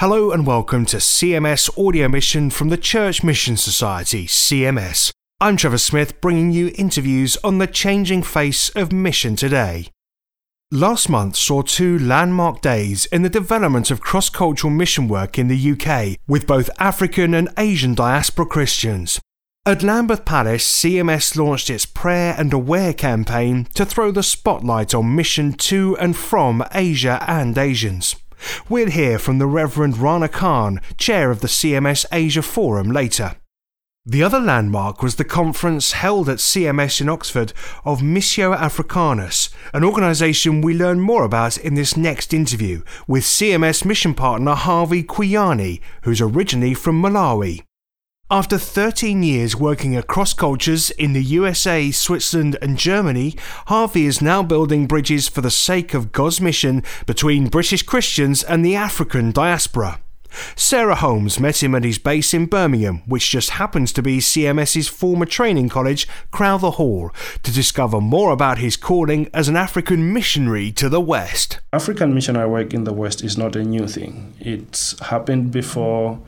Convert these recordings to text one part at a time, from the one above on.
Hello and welcome to CMS Audio Mission from the Church Mission Society, CMS. I'm Trevor Smith bringing you interviews on the changing face of mission today. Last month saw two landmark days in the development of cross cultural mission work in the UK with both African and Asian diaspora Christians. At Lambeth Palace, CMS launched its Prayer and Aware campaign to throw the spotlight on mission to and from Asia and Asians. We'll hear from the Reverend Rana Khan, chair of the CMS Asia Forum, later. The other landmark was the conference held at CMS in Oxford of Missio Africanus, an organisation we learn more about in this next interview with CMS mission partner Harvey Kwiyani, who's originally from Malawi. After 13 years working across cultures in the USA, Switzerland, and Germany, Harvey is now building bridges for the sake of God's mission between British Christians and the African diaspora. Sarah Holmes met him at his base in Birmingham, which just happens to be CMS's former training college, Crowther Hall, to discover more about his calling as an African missionary to the West. African missionary work in the West is not a new thing. It's happened before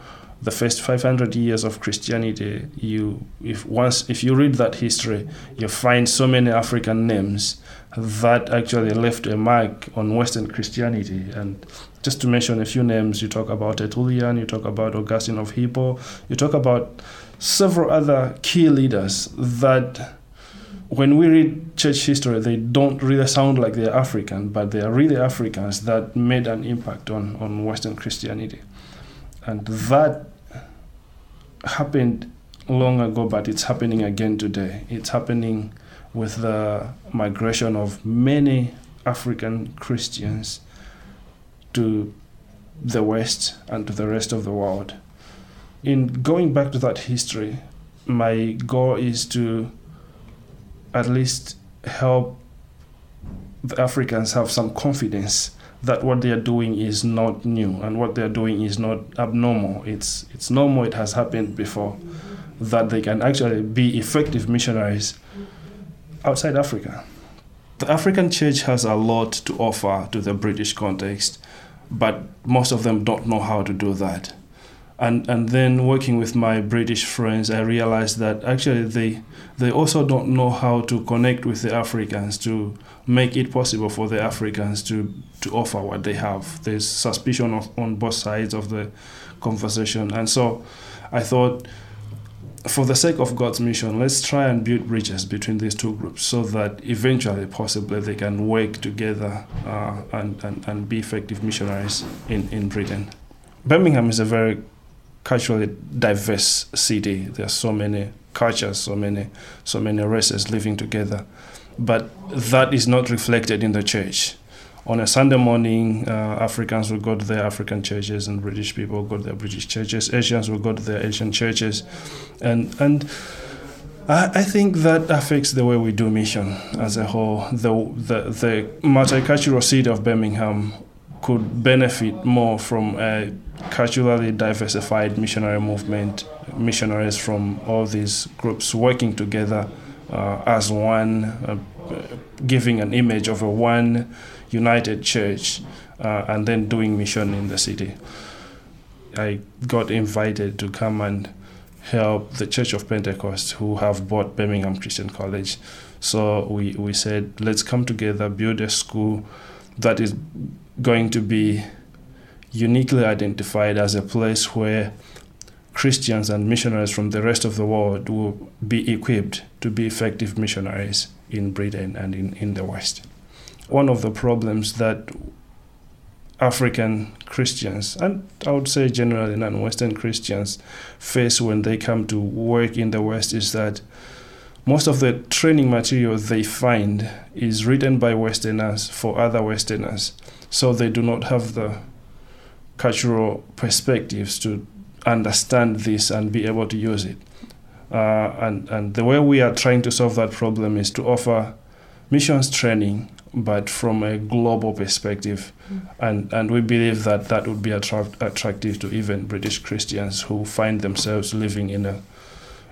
the first 500 years of Christianity, you if once if you read that history, you find so many African names that actually left a mark on Western Christianity. And just to mention a few names, you talk about Tertullian, you talk about Augustine of Hippo, you talk about several other key leaders that when we read church history, they don't really sound like they're African, but they are really Africans that made an impact on, on Western Christianity. And that happened long ago, but it's happening again today. It's happening with the migration of many African Christians to the West and to the rest of the world. In going back to that history, my goal is to at least help the Africans have some confidence that what they are doing is not new and what they are doing is not abnormal. It's it's normal. It has happened before. That they can actually be effective missionaries outside Africa. The African church has a lot to offer to the British context, but most of them don't know how to do that. And and then working with my British friends, I realized that actually they they also don't know how to connect with the Africans to make it possible for the Africans to, to offer what they have. There's suspicion of, on both sides of the conversation. And so I thought, for the sake of God's mission, let's try and build bridges between these two groups so that eventually, possibly, they can work together uh, and, and, and be effective missionaries in, in Britain. Birmingham is a very culturally diverse city. There are so many cultures, so many, so many races living together but that is not reflected in the church. On a Sunday morning, uh, Africans will go to their African churches, and British people go to their British churches. Asians will go to their Asian churches, and and I, I think that affects the way we do mission as a whole. The the the multicultural city of Birmingham could benefit more from a culturally diversified missionary movement, missionaries from all these groups working together uh, as one, uh, giving an image of a one united church, uh, and then doing mission in the city. I got invited to come and help the Church of Pentecost, who have bought Birmingham Christian College. So we, we said, let's come together, build a school that is going to be uniquely identified as a place where Christians and missionaries from the rest of the world will be equipped to be effective missionaries in Britain and in, in the West. One of the problems that African Christians, and I would say generally non Western Christians, face when they come to work in the West is that most of the training material they find is written by Westerners for other Westerners. So they do not have the cultural perspectives to understand this and be able to use it. Uh, and, and the way we are trying to solve that problem is to offer missions training, but from a global perspective. Mm. And, and we believe that that would be attract, attractive to even British Christians who find themselves living in a,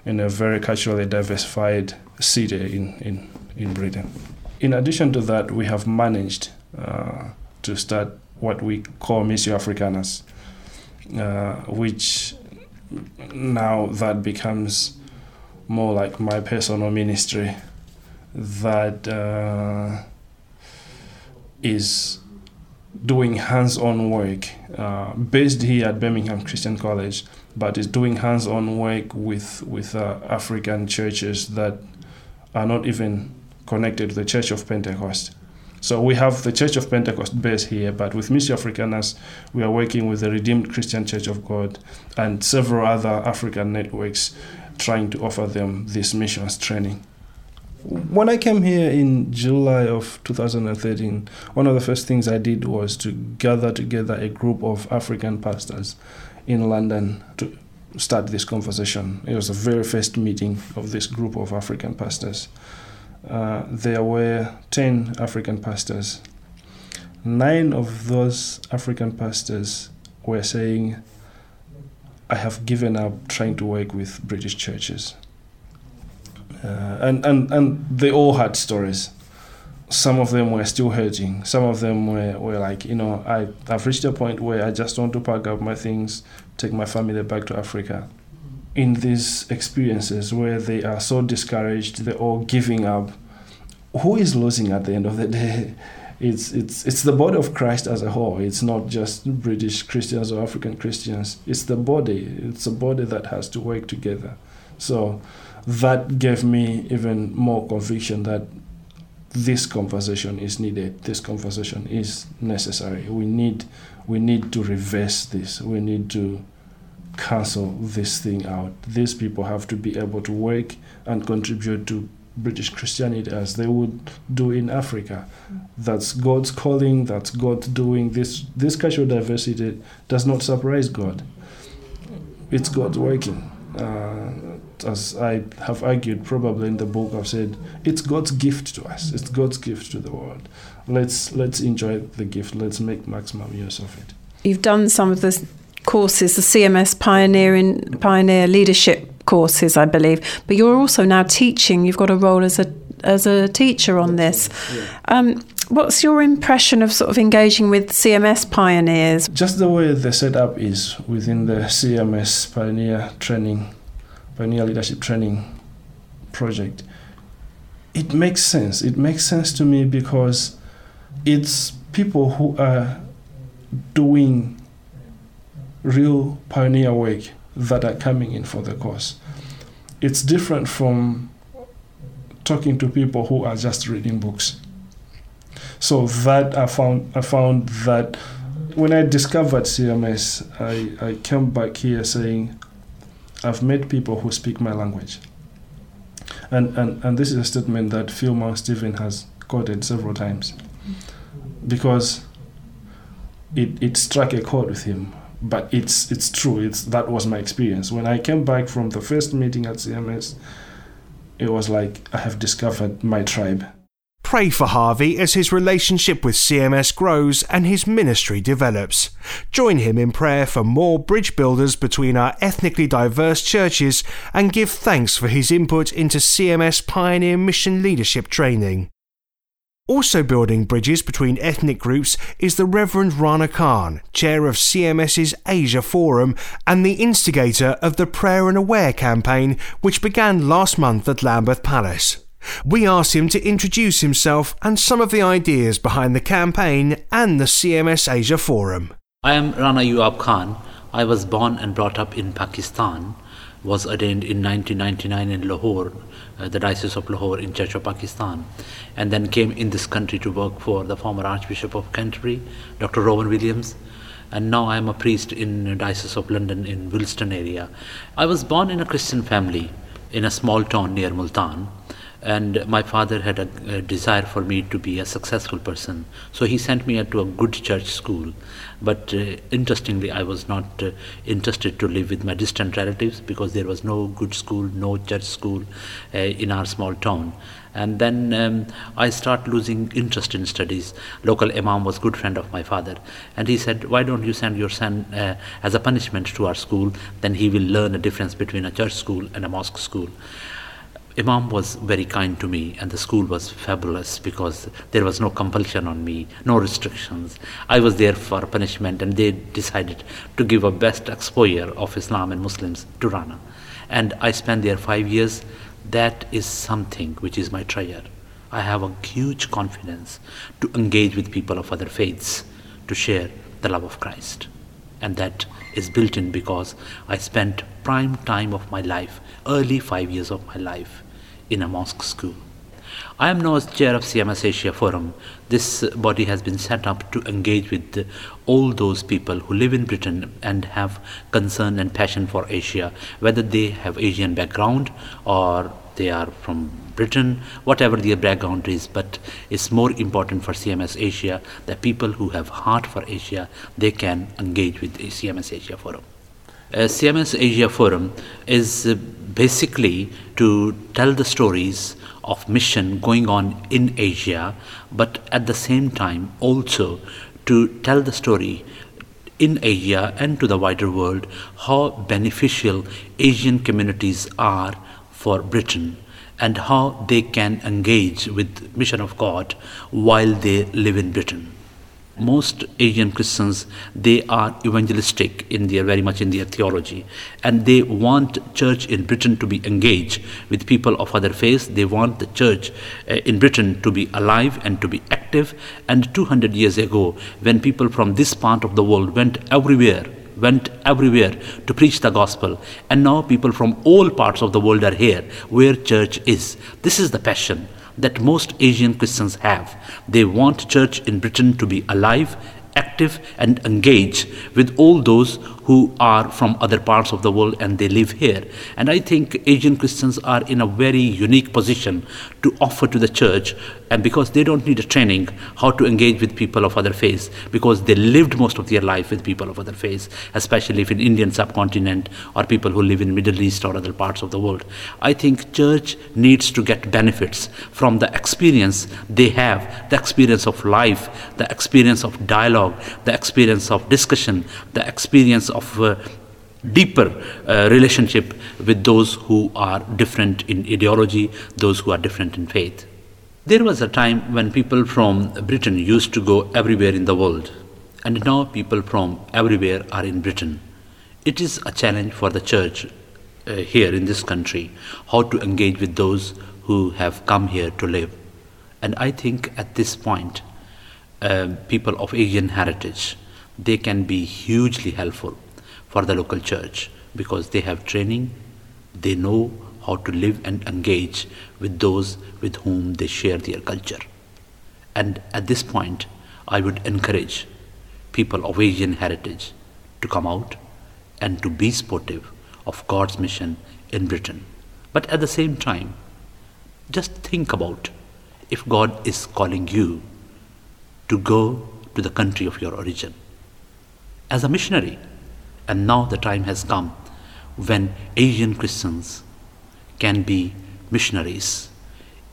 in a very culturally diversified city in, in, in Britain. In addition to that, we have managed uh, to start what we call Missio Africanus, uh, which now that becomes more like my personal ministry that uh, is doing hands-on work uh, based here at Birmingham Christian College, but is doing hands-on work with with uh, African churches that are not even connected to the Church of Pentecost. So we have the Church of Pentecost based here, but with Missio Africanus, we are working with the Redeemed Christian Church of God and several other African networks trying to offer them this missions training. When I came here in July of 2013, one of the first things I did was to gather together a group of African pastors in London to start this conversation. It was the very first meeting of this group of African pastors. Uh, there were 10 African pastors. Nine of those African pastors were saying, I have given up trying to work with British churches. Uh, and, and, and they all had stories. Some of them were still hurting. Some of them were, were like, you know, I, I've reached a point where I just want to pack up my things, take my family back to Africa. In these experiences where they are so discouraged, they're all giving up, who is losing at the end of the day? It's, it's, it's the body of Christ as a whole. It's not just British Christians or African Christians. It's the body. It's a body that has to work together. So that gave me even more conviction that this conversation is needed. This conversation is necessary. We need we need to reverse this. We need to cancel this thing out. These people have to be able to work and contribute to British Christianity as they would do in Africa. That's God's calling, that's God doing this this cultural diversity does not surprise God. It's God working. Uh, as I have argued probably in the book, I've said it's God's gift to us. It's God's gift to the world. Let's let's enjoy the gift. Let's make maximum use of it. You've done some of the courses, the CMS Pioneering Pioneer Leadership courses, I believe, but you're also now teaching. You've got a role as a as a teacher on this. Yeah. Um, what's your impression of sort of engaging with CMS pioneers? Just the way the setup is within the CMS Pioneer Training Pioneer Leadership Training project, it makes sense. It makes sense to me because it's people who are doing real pioneer work that are coming in for the course. It's different from talking to people who are just reading books. So that I found I found that when I discovered CMS, I, I came back here saying I've met people who speak my language. And, and, and this is a statement that Phil Mounstephen has quoted several times because it, it struck a chord with him. But it's, it's true, it's, that was my experience. When I came back from the first meeting at CMS, it was like I have discovered my tribe. Pray for Harvey as his relationship with CMS grows and his ministry develops. Join him in prayer for more bridge builders between our ethnically diverse churches and give thanks for his input into CMS Pioneer Mission Leadership Training. Also building bridges between ethnic groups is the Reverend Rana Khan, chair of CMS's Asia Forum and the instigator of the Prayer and Aware campaign, which began last month at Lambeth Palace. We asked him to introduce himself and some of the ideas behind the campaign and the CMS Asia Forum. I am Rana Youab Khan. I was born and brought up in Pakistan, was ordained in 1999 in Lahore, uh, the Diocese of Lahore in Church of Pakistan, and then came in this country to work for the former Archbishop of Canterbury, Dr. Rowan Williams, and now I am a priest in Diocese of London in Willesden area. I was born in a Christian family in a small town near Multan and my father had a, a, desire for me to be a successful person. So he sent me to a good church school. But uh, interestingly i was not uh, interested to live with my distant relatives because there was no good school no church school uh, in our small town. And then um, i start losing interest in studies. Local imam was good friend of my father. And he said why don't you send your son uh, as a punishment to our school? Then he will learn a difference between a church school and a mosque school Imam was very kind to me, and the school was fabulous because there was no compulsion on me, no restrictions. I was there for punishment, and they decided to give a best exposure of Islam and Muslims to Rana. And I spent there five years. That is something which is my treasure. I have a huge confidence to engage with people of other faiths to share the love of Christ. And that is built in because I spent prime time of my life, early five years of my life, in a mosque school. I am now chair of CMS Asia Forum. This body has been set up to engage with all those people who live in Britain and have concern and passion for Asia, whether they have Asian background or they are from Britain, whatever their background is, but it's more important for CMS Asia that people who have heart for Asia, they can engage with CMS Asia Forum. Uh, CMS Asia Forum is uh, basically to tell the stories of mission going on in Asia, but at the same time also to tell the story in Asia and to the wider world how beneficial Asian communities are for Britain and how they can engage with mission of God while they live in Britain most Asian Christians they are evangelistic in their very much in their theology, and they want church in Britain to be engaged with people of other faiths. They want the church uh, in Britain to be alive and to be active. And 200 years ago, when people from this part of the world went everywhere went everywhere to preach the gospel and now people from all parts of the world are here where church is this is the passion that most Asian Christians have. They want church in Britain to be alive, active, and engaged with all those who are from other parts of the world and they live here. And I think Asian Christians are in a very unique position to offer to the church, and because they don't need a training how to engage with people of other faiths, because they lived most of their life with people of other faiths, especially if in Indian subcontinent or people who live in Middle East or other parts of the world. I think church needs to get benefits from the experience they have, the experience of life, the experience of dialogue, the experience of discussion, the experience of deeper uh, relationship with those who are different in ideology, those who are different in faith. There was a time when people from Britain used to go everywhere in the world, and now people from everywhere are in Britain. It is a challenge for the church uh, here in this country how to engage with those who have come here to live. And I think at this point, uh, people of Asian heritage, they can be hugely helpful for the local church because they have training, they know how to live and engage with those with whom they share their culture. And at this point, I would encourage people of Asian heritage to come out and to be supportive of God's mission in Britain. But at the same time, just think about if God is calling you to go to the country of your origin as a missionary and now the time has come when Asian Christians can be missionaries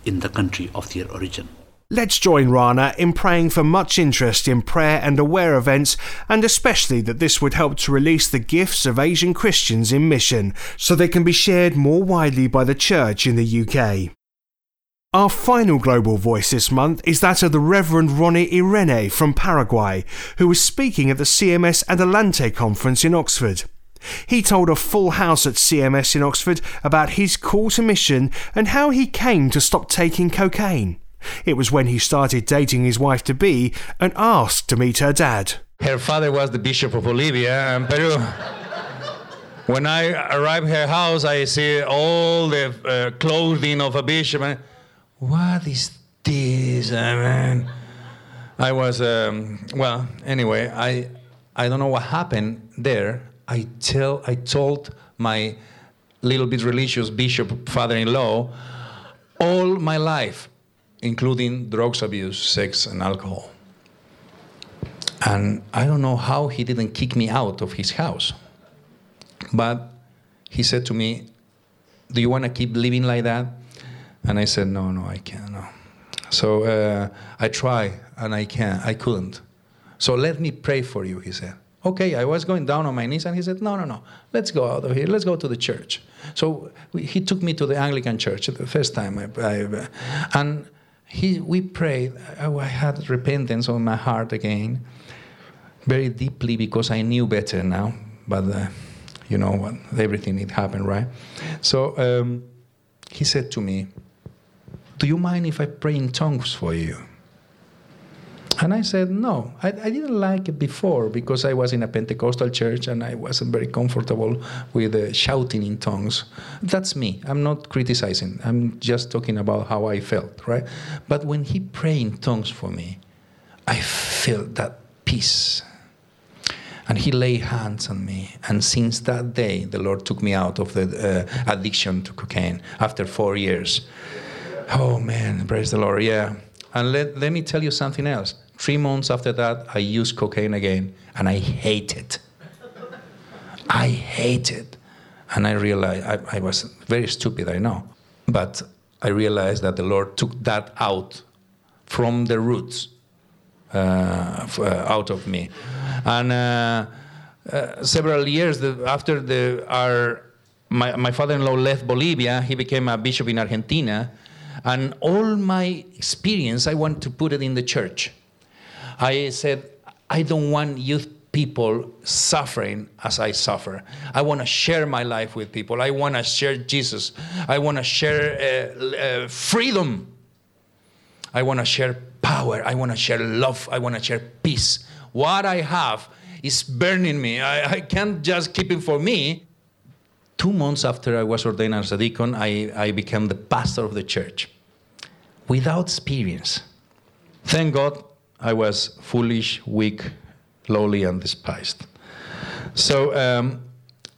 in the country of their origin. Let's join Rana in praying for much interest in prayer and aware events, and especially that this would help to release the gifts of Asian Christians in mission so they can be shared more widely by the Church in the UK. Our final global voice this month is that of the Reverend Ronnie Irene from Paraguay, who was speaking at the CMS Adelante conference in Oxford. He told a full house at CMS in Oxford about his call to mission and how he came to stop taking cocaine. It was when he started dating his wife to be and asked to meet her dad. Her father was the Bishop of Bolivia and Peru. when I arrived at her house, I see all the uh, clothing of a bishop. And, what is this? I mean, I was, um, well, anyway, I, I don't know what happened there. I tell, I told my little bit religious bishop father-in-law all my life, including drugs abuse, sex, and alcohol. And I don't know how he didn't kick me out of his house. But he said to me, Do you want to keep living like that? And I said, no, no, I can't. No. So uh, I try and I can't. I couldn't. So let me pray for you, he said. Okay, I was going down on my knees, and he said, No, no, no, let's go out of here. Let's go to the church. So we, he took me to the Anglican church the first time. I, I, and he, we prayed. I, I had repentance on my heart again, very deeply because I knew better now. But uh, you know what? Everything it happened, right? So um, he said to me, Do you mind if I pray in tongues for you? And I said, no, I, I, didn't like it before because I was in a Pentecostal church and I wasn't very comfortable with uh, shouting in tongues. That's me. I'm not criticizing. I'm just talking about how I felt, right? But when he prayed in tongues for me, I felt that peace. And he laid hands on me. And since that day, the Lord took me out of the uh, addiction to cocaine after four years. Oh, man, praise the Lord. Yeah. And let, let me tell you something else Three months after that, I used cocaine again, and I hate it. I hate it. And I realized I, I was very stupid, I know. But I realized that the Lord took that out from the roots, uh, uh, out of me. And uh, uh, several years after the, our, my, my father in law left Bolivia, he became a bishop in Argentina. And all my experience, I want to put it in the church. I said, I don't want youth people suffering as I suffer. I want to share my life with people. I want to share Jesus. I want to share uh, uh, freedom. I want to share power. I want to share love. I want to share peace. What I have is burning me. I, I can't just keep it for me. Two months after I was ordained as a deacon, I, I became the pastor of the church without experience. Thank God I was foolish, weak, lowly, and despised. So um,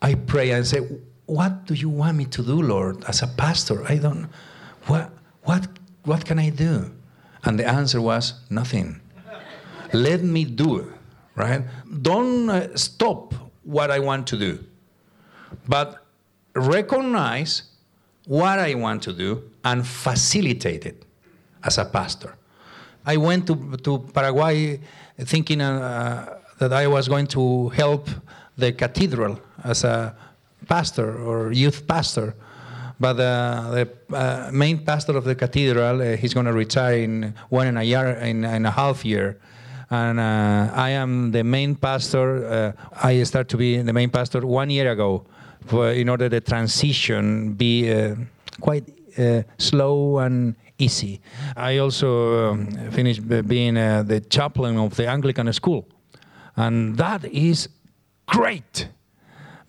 I pray and say, What do you want me to do, Lord, as a pastor? I don't, what, what, what can I do? And the answer was, Nothing. Let me do it, right? Don't uh, stop what I want to do, but recognize what I want to do and facilitate it as a pastor. I went to, to Paraguay thinking uh, that I was going to help the cathedral as a pastor or youth pastor. But uh, the uh, main pastor of the cathedral, uh, he's going to retire in one and a year, in, in a half year. And uh, I am the main pastor. Uh, I start to be the main pastor one year ago, for, in order the transition be quite slow and easy. I also um, finished being uh, the chaplain of the Anglican school, and that is great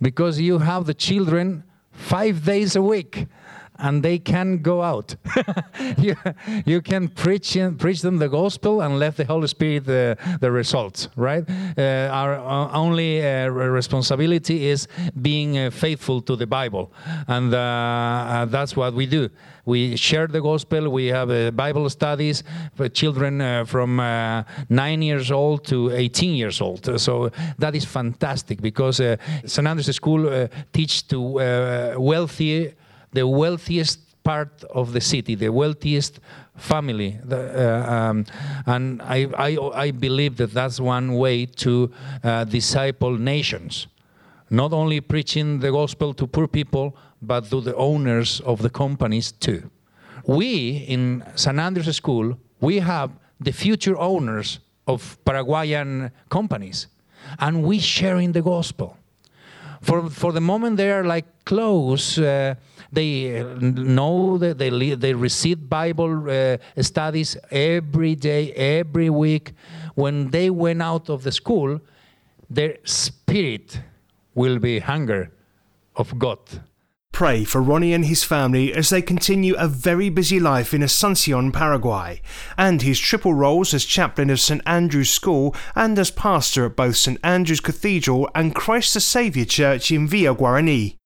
because you have the children five days a week and they can go out. you, you can preach preach them the gospel and let the Holy Spirit the, the results, right? Uh, our uh, only uh, responsibility is being uh, faithful to the Bible, and uh, uh, that's what we do. We share the gospel. We have Bible studies for children from nine years old to 18 years old. So that is fantastic because St. Andrew's School teach to wealthy the wealthiest part of the city, the wealthiest family. The, uh, um, and I, I, I, believe that that's one way to uh, disciple nations. Not only preaching the gospel to poor people, but to the owners of the companies too. We in St. Andrew's School, we have the future owners of Paraguayan companies, and we sharing the gospel. For, for the moment, they are like close. Uh, they know that they they receive Bible uh, studies every day, every week. When they went out of the school, their spirit will be hunger of God. Pray for Ronnie and his family as they continue a very busy life in Asuncion, Paraguay, and his triple roles as chaplain of St Andrew's School and as pastor at both St Andrew's Cathedral and Christ the Saviour Church in Villa Guarani.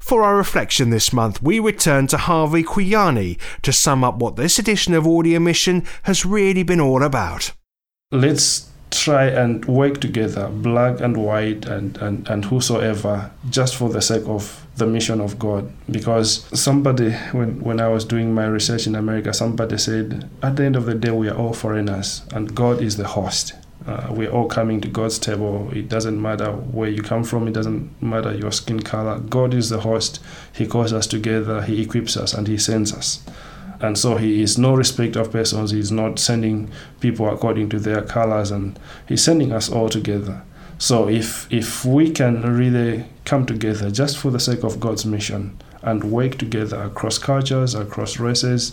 For our reflection this month, we return to Harvey Kwiyani to sum up what this edition of Audio Mission has really been all about. Let's try and work together, black and white and, and, and whosoever, just for the sake of the mission of God. Because somebody, when, when I was doing my research in America, somebody said, at the end of the day, we are all foreigners and God is the host. Uh, we're all coming to God's table. It doesn't matter where you come from, it doesn't matter your skin color. God is the host. He calls us together, He equips us, and He sends us. And so He is no respect of persons. He's not sending people according to their colors, and He's sending us all together. So if if we can really come together just for the sake of God's mission and work together across cultures, across races,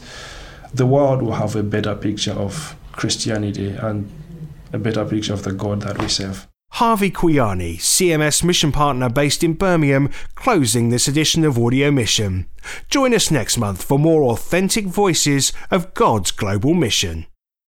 the world will have a better picture of Christianity and a better picture of the God that we serve. Harvey Kwiyani, CMS mission partner based in Birmingham, closing this edition of Audio Mission. Join us next month for more authentic voices of God's global mission.